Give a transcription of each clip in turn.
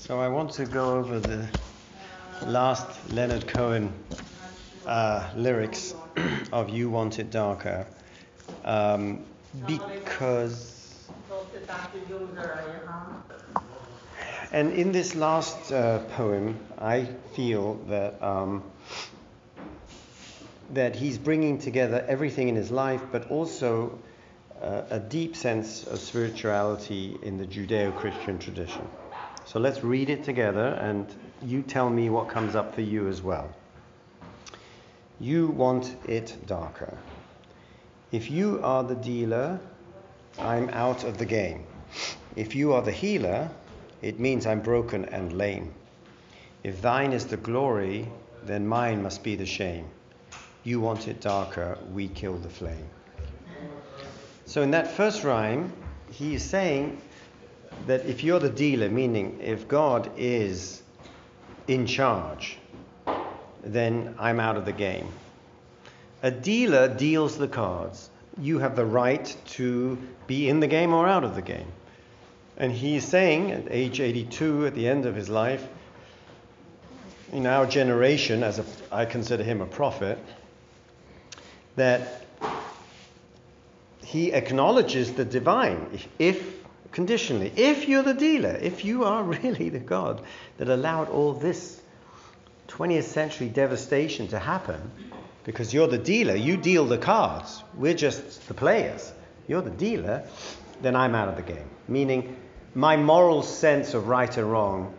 So I want to go over the last Leonard Cohen uh, lyrics of You Want It Darker um, because. And in this last uh, poem, I feel that um, that he's bringing together everything in his life, but also uh, a deep sense of spirituality in the Judeo-Christian tradition. So let's read it together, and you tell me what comes up for you as well. You want it darker. If you are the dealer, I'm out of the game. If you are the healer, it means I'm broken and lame. If thine is the glory, then mine must be the shame. You want it darker, we kill the flame. So in that first rhyme, he is saying that if you're the dealer, meaning if God is in charge, then I'm out of the game. A dealer deals the cards. You have the right to be in the game or out of the game. And he's saying at age 82, at the end of his life, in our generation, as a, I consider him a prophet, that he acknowledges the divine. If, if conditionally, if you're the dealer, if you are really the God that allowed all this 20th century devastation to happen, because you're the dealer, you deal the cards, we're just the players, you're the dealer, then I'm out of the game. Meaning, my moral sense of right and wrong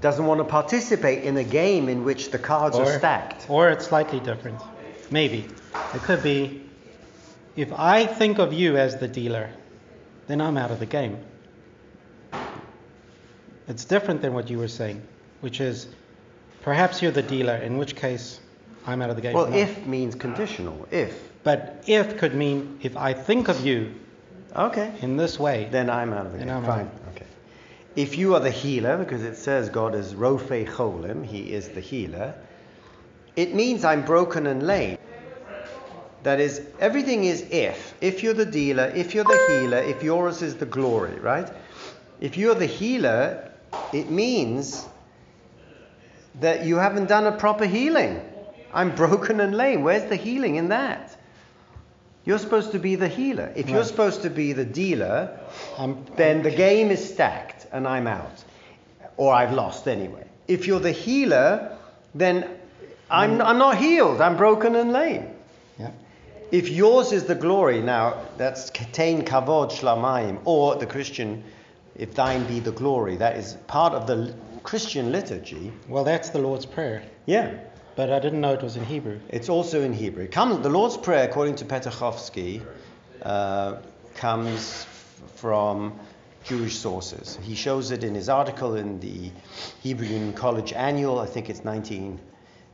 doesn't want to participate in a game in which the cards or, are stacked. Or it's slightly different. Maybe. It could be if I think of you as the dealer, then I'm out of the game. It's different than what you were saying, which is perhaps you're the dealer, in which case I'm out of the game. Well, if means conditional. If. But if could mean if I think of you okay. in this way, then I'm out of the game. I'm Fine. Okay. If you are the healer, because it says God is Rofe Cholim, He is the healer, it means I'm broken and lame. That is, everything is if. If you're the dealer, if you're the healer, if yours is the glory, right? If you're the healer, it means that you haven't done a proper healing. I'm broken and lame. Where's the healing in that? You're supposed to be the healer. If you're supposed to be the dealer, I'm, then the game is stacked and I'm out. Or I've lost anyway. If you're the healer, then I'm, mm. I'm not healed. I'm broken and lame. yeah. If yours is the glory, now that's Ketain Kavod Shlamayim, or the Christian, if thine be the glory, that is part of the Christian liturgy. Well, that's the Lord's Prayer, Yeah, but I didn't know it was in Hebrew. it's also in Hebrew. It comes, the Lord's Prayer, according to Petuchowski, uh, comes from Jewish sources. He shows it in his article in the Hebrew Union College Annual, I think it's 19,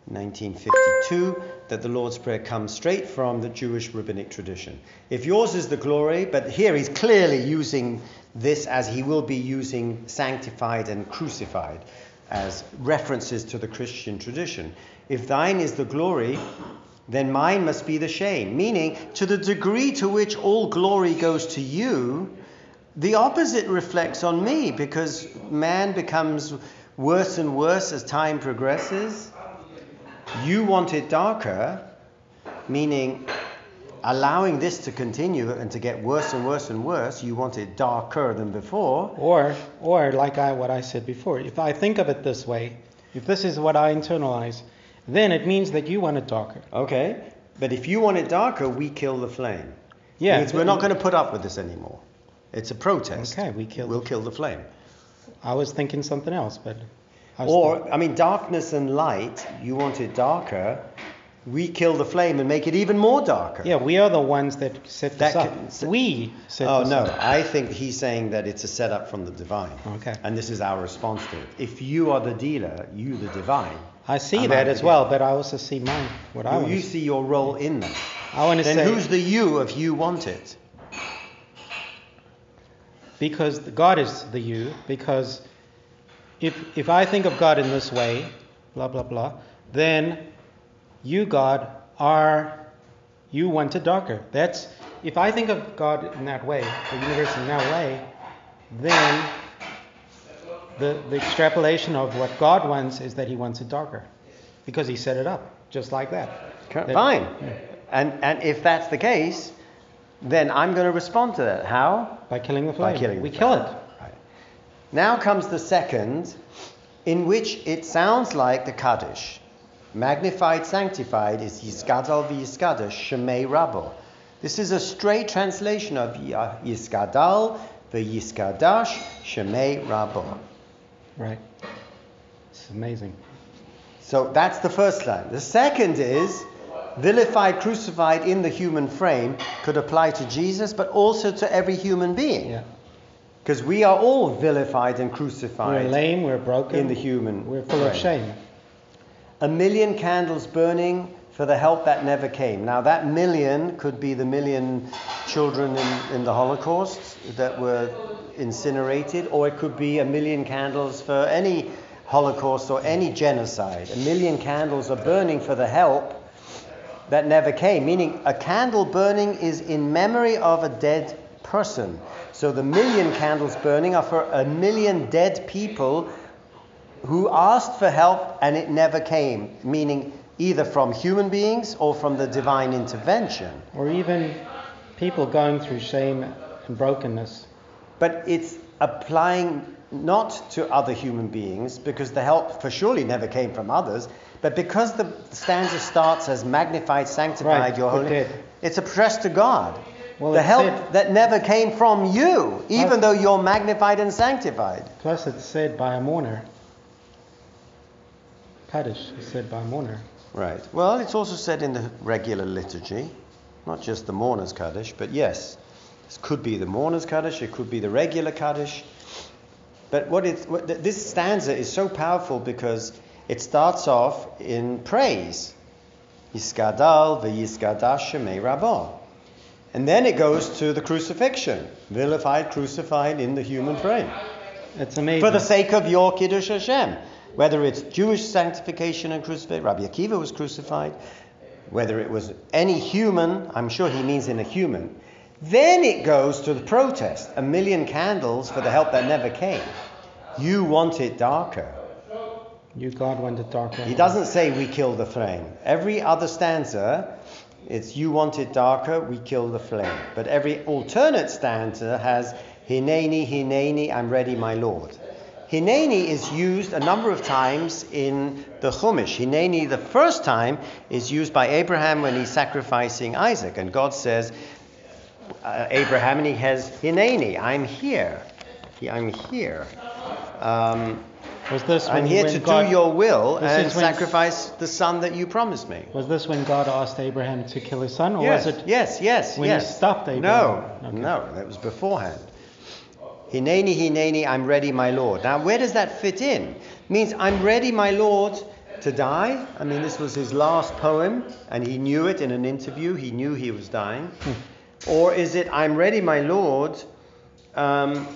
1952, that the Lord's Prayer comes straight from the Jewish rabbinic tradition. If yours is the glory, but here he's clearly using this as he will be using sanctified and crucified as references to the Christian tradition. If thine is the glory, then mine must be the shame. Meaning, to the degree to which all glory goes to you, the opposite reflects on me because man becomes worse and worse as time progresses. You want it darker, meaning allowing this to continue and to get worse and worse and worse. You want it darker than before. Or, or like I, what I said before, if I think of it this way, if this is what I internalize, then it means that you want it darker. Okay? But if you want it darker, we kill the flame. Yeah. We're not going to put up with this anymore. It's a protest. Okay, we kill. We'll kill the flame. I was thinking something else, but. I Or, I mean, darkness and light, you want it darker, we kill the flame and make it even more darker. Yeah, we are the ones that set That up. can- set- we set Oh, no. up. I think he's saying that it's a setup from the divine. Okay. And this is our response to it. If you are the dealer, you the divine, I see I'm that as well, but I also see mine. What I you, want. you see your role in that. I want to Then say who's the you of you want it? because God is the you. Because if if I think of God in this way, blah blah blah, then you God are you want it darker. That's if I think of God in that way, the universe in that way, then the, the extrapolation of what God wants is that He wants it darker, because He set it up just like that. Fine. yeah. And, and if that's the case, then I'm going to respond to that. How? By killing the flame. By killing we flame. kill it. Now comes the second, in which it sounds like the Kaddish. Magnified, sanctified is Yiskadal v'Yiskadash Shemei Rabo. This is a straight translation of Yiskadal v'Yiskadash Shemei Rabo. Right. It's amazing. So that's the first line. The second is vilified, crucified in the human frame could apply to Jesus, but also to every human being. Yeah. Because we are all vilified and crucified. We're lame. We're broken. in the human We're full of shame. A million candles burning for the help that never came. Now, that million could be the million children in, in the Holocaust that were incinerated, or it could be a million candles for any Holocaust or any genocide. A million candles are burning for the help that never came, meaning a candle burning is in memory of a dead person. So the million candles burning are for a million dead people who asked for help and it never came, meaning either from human beings or from the divine intervention. Or even people going through shame and brokenness. But it's applying not to other human beings because the help for surely never came from others, but because the stanza starts as magnified, sanctified, Right, your holy, did. it's addressed to God. Well, the help said- that never came from you, even though you're magnified and sanctified. Plus, it's said by a mourner. Kaddish is said by a mourner. Right. Well, it's also said in the regular liturgy, not just the mourner's Kaddish, but yes, this could be the mourner's Kaddish, it could be the regular Kaddish. But what it, what, this stanza is so powerful because it starts off in praise. Yiskadal v'yiskadash shemei rabbah. And then it goes to the crucifixion, vilified, crucified in the human frame It's amazing. for the sake of your Kiddush Hashem. Whether it's Jewish sanctification and crucifixion, Rabbi Akiva was crucified, whether it was any human, I'm sure he means in a human. Then it goes to the protest a million candles for the help that never came. You want it darker. you, God, want it darker. He doesn't say we kill the frame. Every other stanza, it's you want it darker, we kill the flame. But every alternate stanza has Hineni, Hineni, I'm ready, my Lord. Hineni is used a number of times in the Chumash. Hineni, the first time, is used by Abraham when he's sacrificing Isaac. And God says, uh, Abraham, and he has Hineni, I'm here. I'm here. Um, Was this when, I'm here to God, do your will and sacrifice the son that you promised me. Was this when God asked Abraham to kill his son, or yes, was it? yes, yes, when he yes. stopped No, Abraham? Okay. no, that was beforehand. Hineni, Hineni, I'm ready, my Lord. Now, where does that fit in? means I'm ready, my Lord, to die. I mean, this was his last poem, and he knew it in an interview. He knew he was dying. or is it I'm ready, my Lord? Um,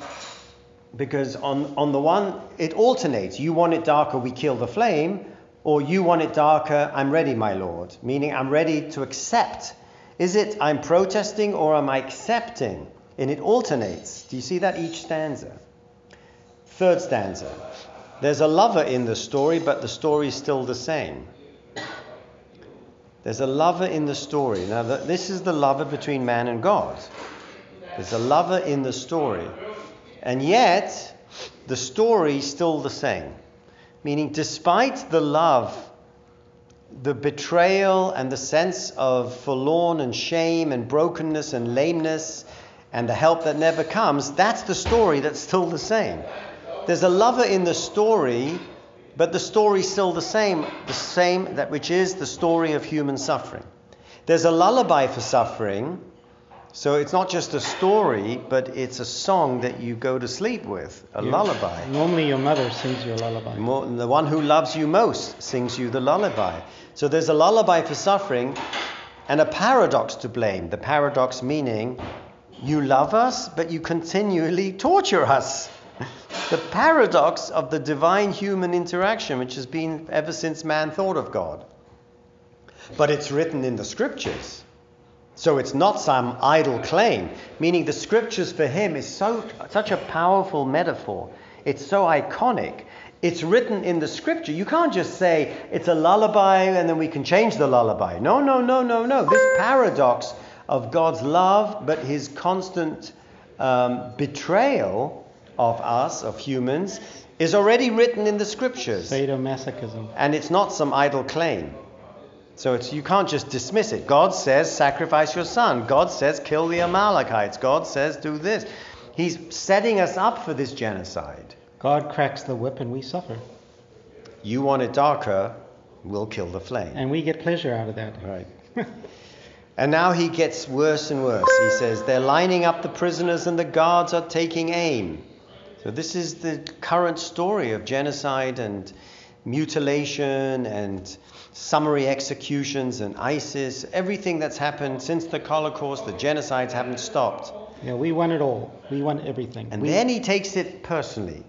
because on, on the one, it alternates. You want it darker, we kill the flame. Or you want it darker, I'm ready, my Lord. Meaning, I'm ready to accept. Is it I'm protesting or am I accepting? And it alternates. Do you see that each stanza? Third stanza. There's a lover in the story, but the story is still the same. There's a lover in the story. Now, this is the lover between man and God. There's a lover in the story. And yet, the story is still the same. Meaning, despite the love, the betrayal, and the sense of forlorn and shame and brokenness and lameness, and the help that never comes, that's the story that's still the same. There's a lover in the story, but the story's still the same, the same that which is the story of human suffering. There's a lullaby for suffering, so it's not just a story, but it's a song that you go to sleep with, a You- lullaby. Normally, your mother sings you a lullaby. More, the one who loves you most sings you the lullaby. So there's a lullaby for suffering and a paradox to blame. The paradox meaning you love us, but you continually torture us. The paradox of the divine human interaction, which has been ever since man thought of God. But it's written in the scriptures. So it's not some idle claim, meaning the scriptures for him is so, such a powerful metaphor. It's so iconic. It's written in the scripture. You can't just say it's a lullaby and then we can change the lullaby. No, no, no, no, no. This paradox of God's love, but his constant um, betrayal of us, of humans, is already written in the scriptures. Sadomasochism. And it's not some idle claim. So it's, you can't just dismiss it. God says, sacrifice your son. God says, kill the Amalekites. God says, do this. He's setting us up for this genocide. God cracks the whip and we suffer. You want it darker, we'll kill the flame. And we get pleasure out of that. Right. and now he gets worse and worse. He says, they're lining up the prisoners and the guards are taking aim. So this is the current story of genocide and mutilation and summary executions and ISIS. Everything that's happened since the Holocaust, the genocides haven't stopped. Yeah, we want it all. We want everything. And we, then he takes it personally.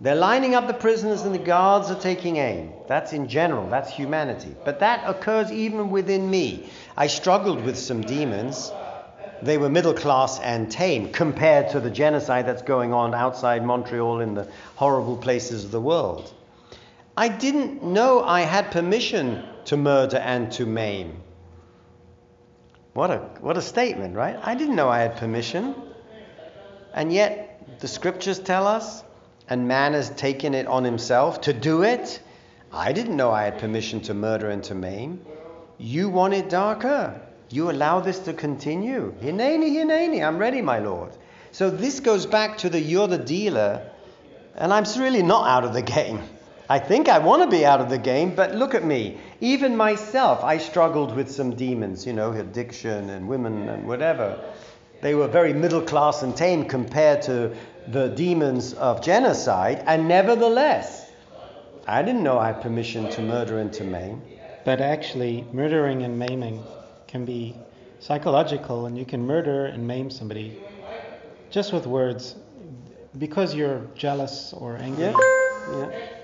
They're lining up the prisoners and the guards are taking aim. That's in general, that's humanity. But that occurs even within me. I struggled with some demons. They were middle class and tame compared to the genocide that's going on outside Montreal in the horrible places of the world. I didn't know I had permission to murder and to maim. What a, what a statement, right? I didn't know I had permission. And yet, the scriptures tell us, and man has taken it on himself to do it. I didn't know I had permission to murder and to maim. You want it darker. You allow this to continue. Hineni, hineni, I'm ready, my Lord. So this goes back to the you're the dealer, and I'm really not out of the game. I think I want to be out of the game, but look at me. Even myself, I struggled with some demons, you know, addiction and women and whatever. They were very middle class and tame compared to the demons of genocide, and nevertheless, I didn't know I had permission to murder and to maim. But actually, murdering and maiming can be psychological, and you can murder and maim somebody just with words because you're jealous or angry. Yeah, yeah.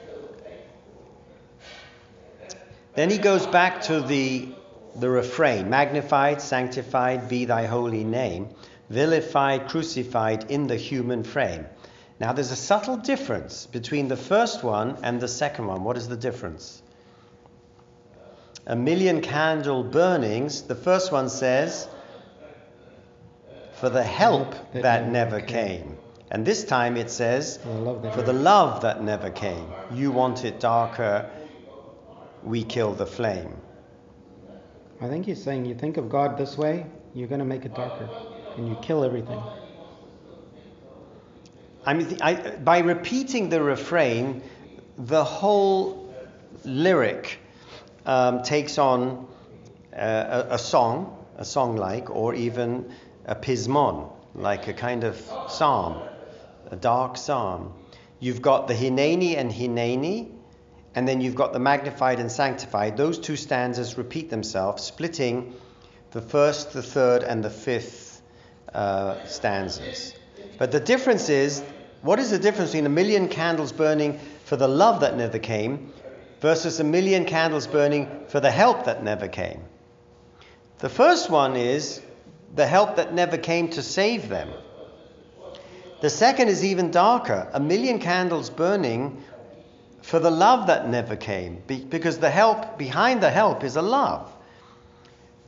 Then he goes back to the, the refrain magnified, sanctified be thy holy name, vilified, crucified in the human frame. Now, there's a subtle difference between the first one and the second one. What is the difference? A million candle burnings, the first one says, for the help that never came. And this time it says, for the love that never came. You want it darker, we kill the flame. I think he's saying you think of God this way, you're going to make it darker, and you kill everything. I mean, I, by repeating the refrain, the whole lyric um, takes on uh, a, a, song, a song like, or even a pismon, like a kind of psalm, a dark psalm. You've got the Hineni and Hineni, and then you've got the magnified and sanctified. Those two stanzas repeat themselves, splitting the first, the third, and the fifth uh, stanzas. But the difference is what is the difference between a million candles burning for the love that never came versus a million candles burning for the help that never came? The first one is the help that never came to save them. The second is even darker a million candles burning for the love that never came, because the help behind the help is a love.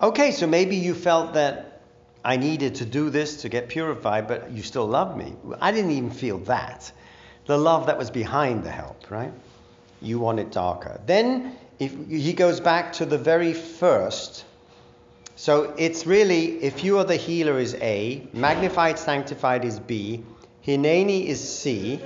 Okay, so maybe you felt that I needed to do this to get purified, but you still love me. I didn't even feel that. The love that was behind the help, right? You want it darker. Then if he goes back to the very first. So it's really, if you are the healer is A, magnified, sanctified is B, Hineni is C,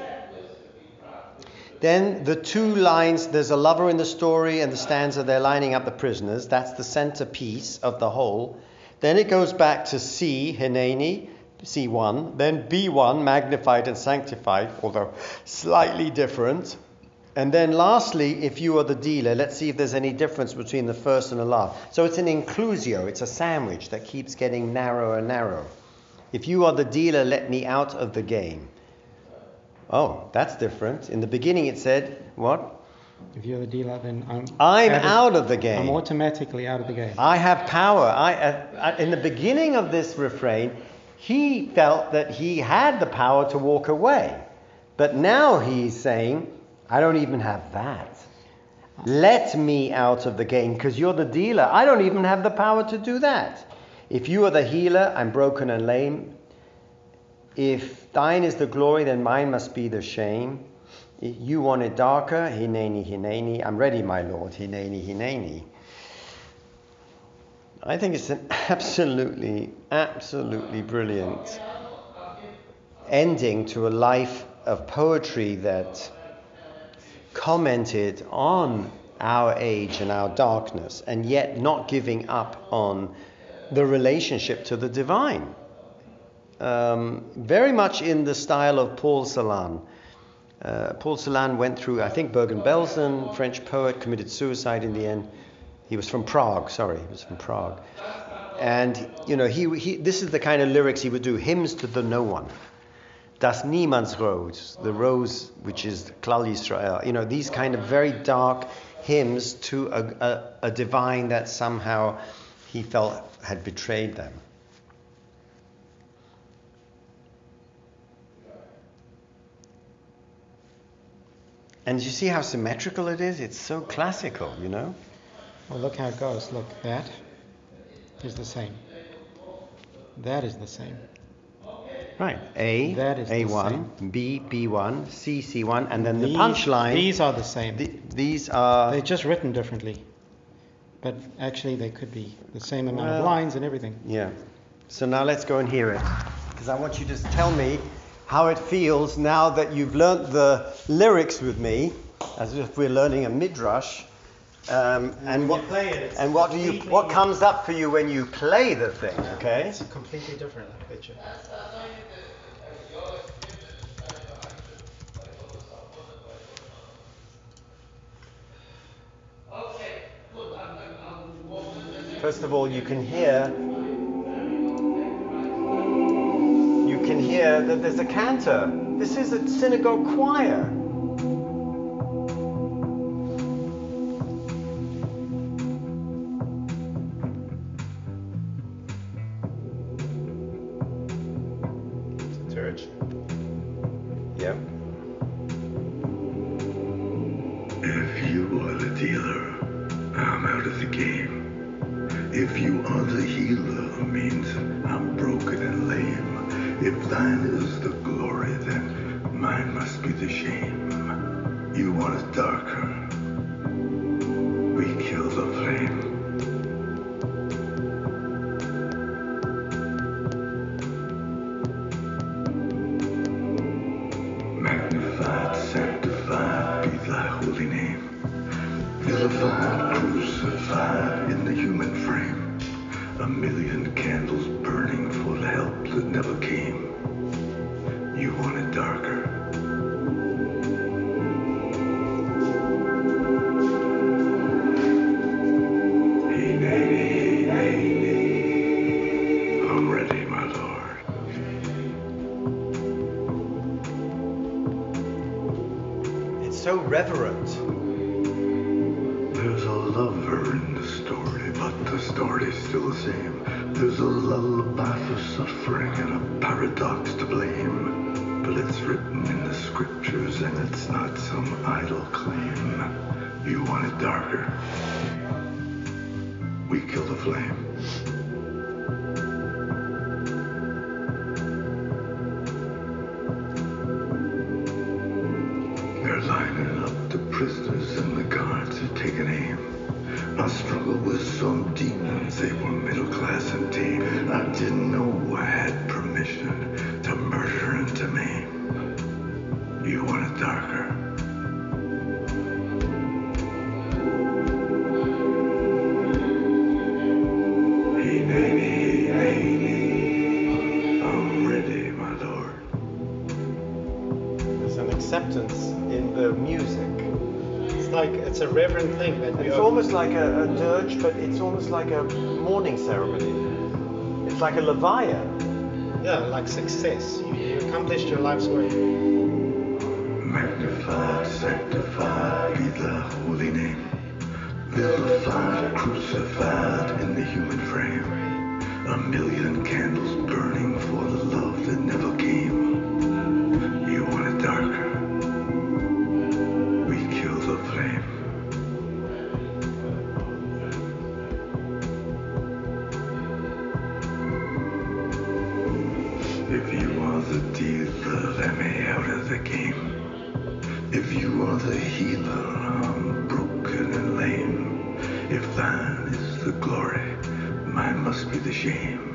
then the two lines, there's a lover in the story and the stanza, they're lining up the prisoners. That's the centerpiece of the whole. Then it goes back to C, Hineni, C1. Then B1, magnified and sanctified, although slightly different. And then lastly, if you are the dealer, let's see if there's any difference between the first and the last. So it's an inclusio, it's a sandwich that keeps getting narrower and narrower. If you are the dealer, let me out of the game. Oh, that's different. In the beginning it said, what? If you're the dealer, then I'm. I'm out of, out of the game. I'm automatically out of the game. I have power. I, uh, in the beginning of this refrain, he felt that he had the power to walk away. But now he's saying, I don't even have that. Let me out of the game because you're the dealer. I don't even have the power to do that. If you are the healer, I'm broken and lame. If thine is the glory, then mine must be the shame. You want it darker, hineni, hineni. I'm ready, my Lord, hineni, hineni. I think it's an absolutely, absolutely brilliant ending to a life of poetry that commented on our age and our darkness, and yet not giving up on the relationship to the divine. Um, very much in the style of Paul Celan. Uh, Paul Celan went through, I think, Bergen-Belsen, French poet, committed suicide in the end. He was from Prague, sorry, he was from Prague. And, you know, he, he, this is the kind of lyrics he would do hymns to the no one. Das Niemandsrose, the rose which is Klal Yisrael. You know, these kind of very dark hymns to a, a, a divine that somehow he felt had betrayed them. And you see how symmetrical it is? It's so classical, you know? Well, look how it goes. Look, that is the same. That is the same. Right. A, That is the A1, B, B1, C, C1, and then the punchline. These are the same. the- these are. They're just written differently. But actually, they could be the same amount of lines and everything. Yeah. So now let's go and hear it. Because I want you to tell me how it feels now that you've learnt the lyrics with me, as if we're learning a midrash. Um, and, what, play it, and what do you what comes up for you when you play the thing? Okay. It's a completely different picture. First of all, you can hear can hear that there's a cantor. This is a synagogue choir. Vilified, crucified in the human frame. A million candles burning for the help that never came. The story's still the same. There's a lullaby for suffering and a paradox to blame. But it's written in the scriptures and it's not some idle claim. You want it darker? We kill the flame. With some demons, they were middle class tame. I didn't know I had permission to murder into me. You want it darker? It's a reverent thing that It's are. almost like a, a dirge, but it's almost like a mourning ceremony. It's like a levaya. yeah, like success. You, you accomplished your life's work. Magnified, sanctified be the holy name. Vilified, crucified in the human frame. A million candles burning for the love that never came. If you are the healer, I'm broken and lame. If thine is the glory, mine must be the shame.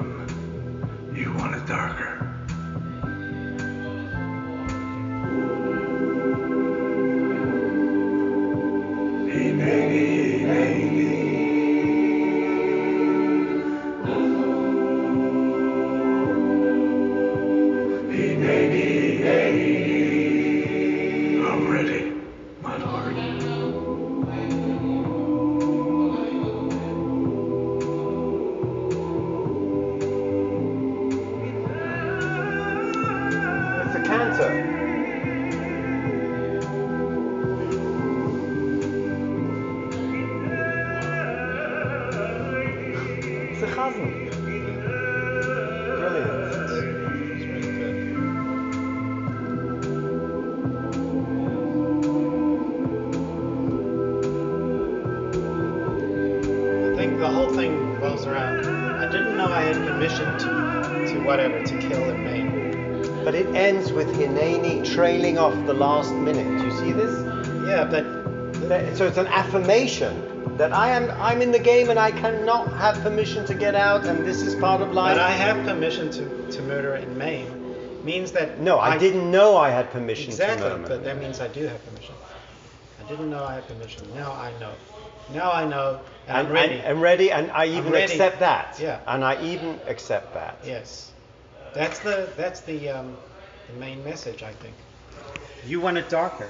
Around. I didn't know I had permission to, to whatever, to kill and maim. But it ends with Hineni trailing off the last minute. Do you see this? Yeah, but That- So it's an affirmation that I am I'm in the game and I cannot have permission to get out and this is part of life. but I have permission to, to murder and maim. Means that no, I, didn't know I had permission exactly, to murmur. but that means I do have permission. I didn't know I had permission. Now I know. Now I know, and, and, I'm ready. And, and ready, and I even accept that. Yeah. And I even accept that. yes, that's the that's the um, the main message I think. You want it darker.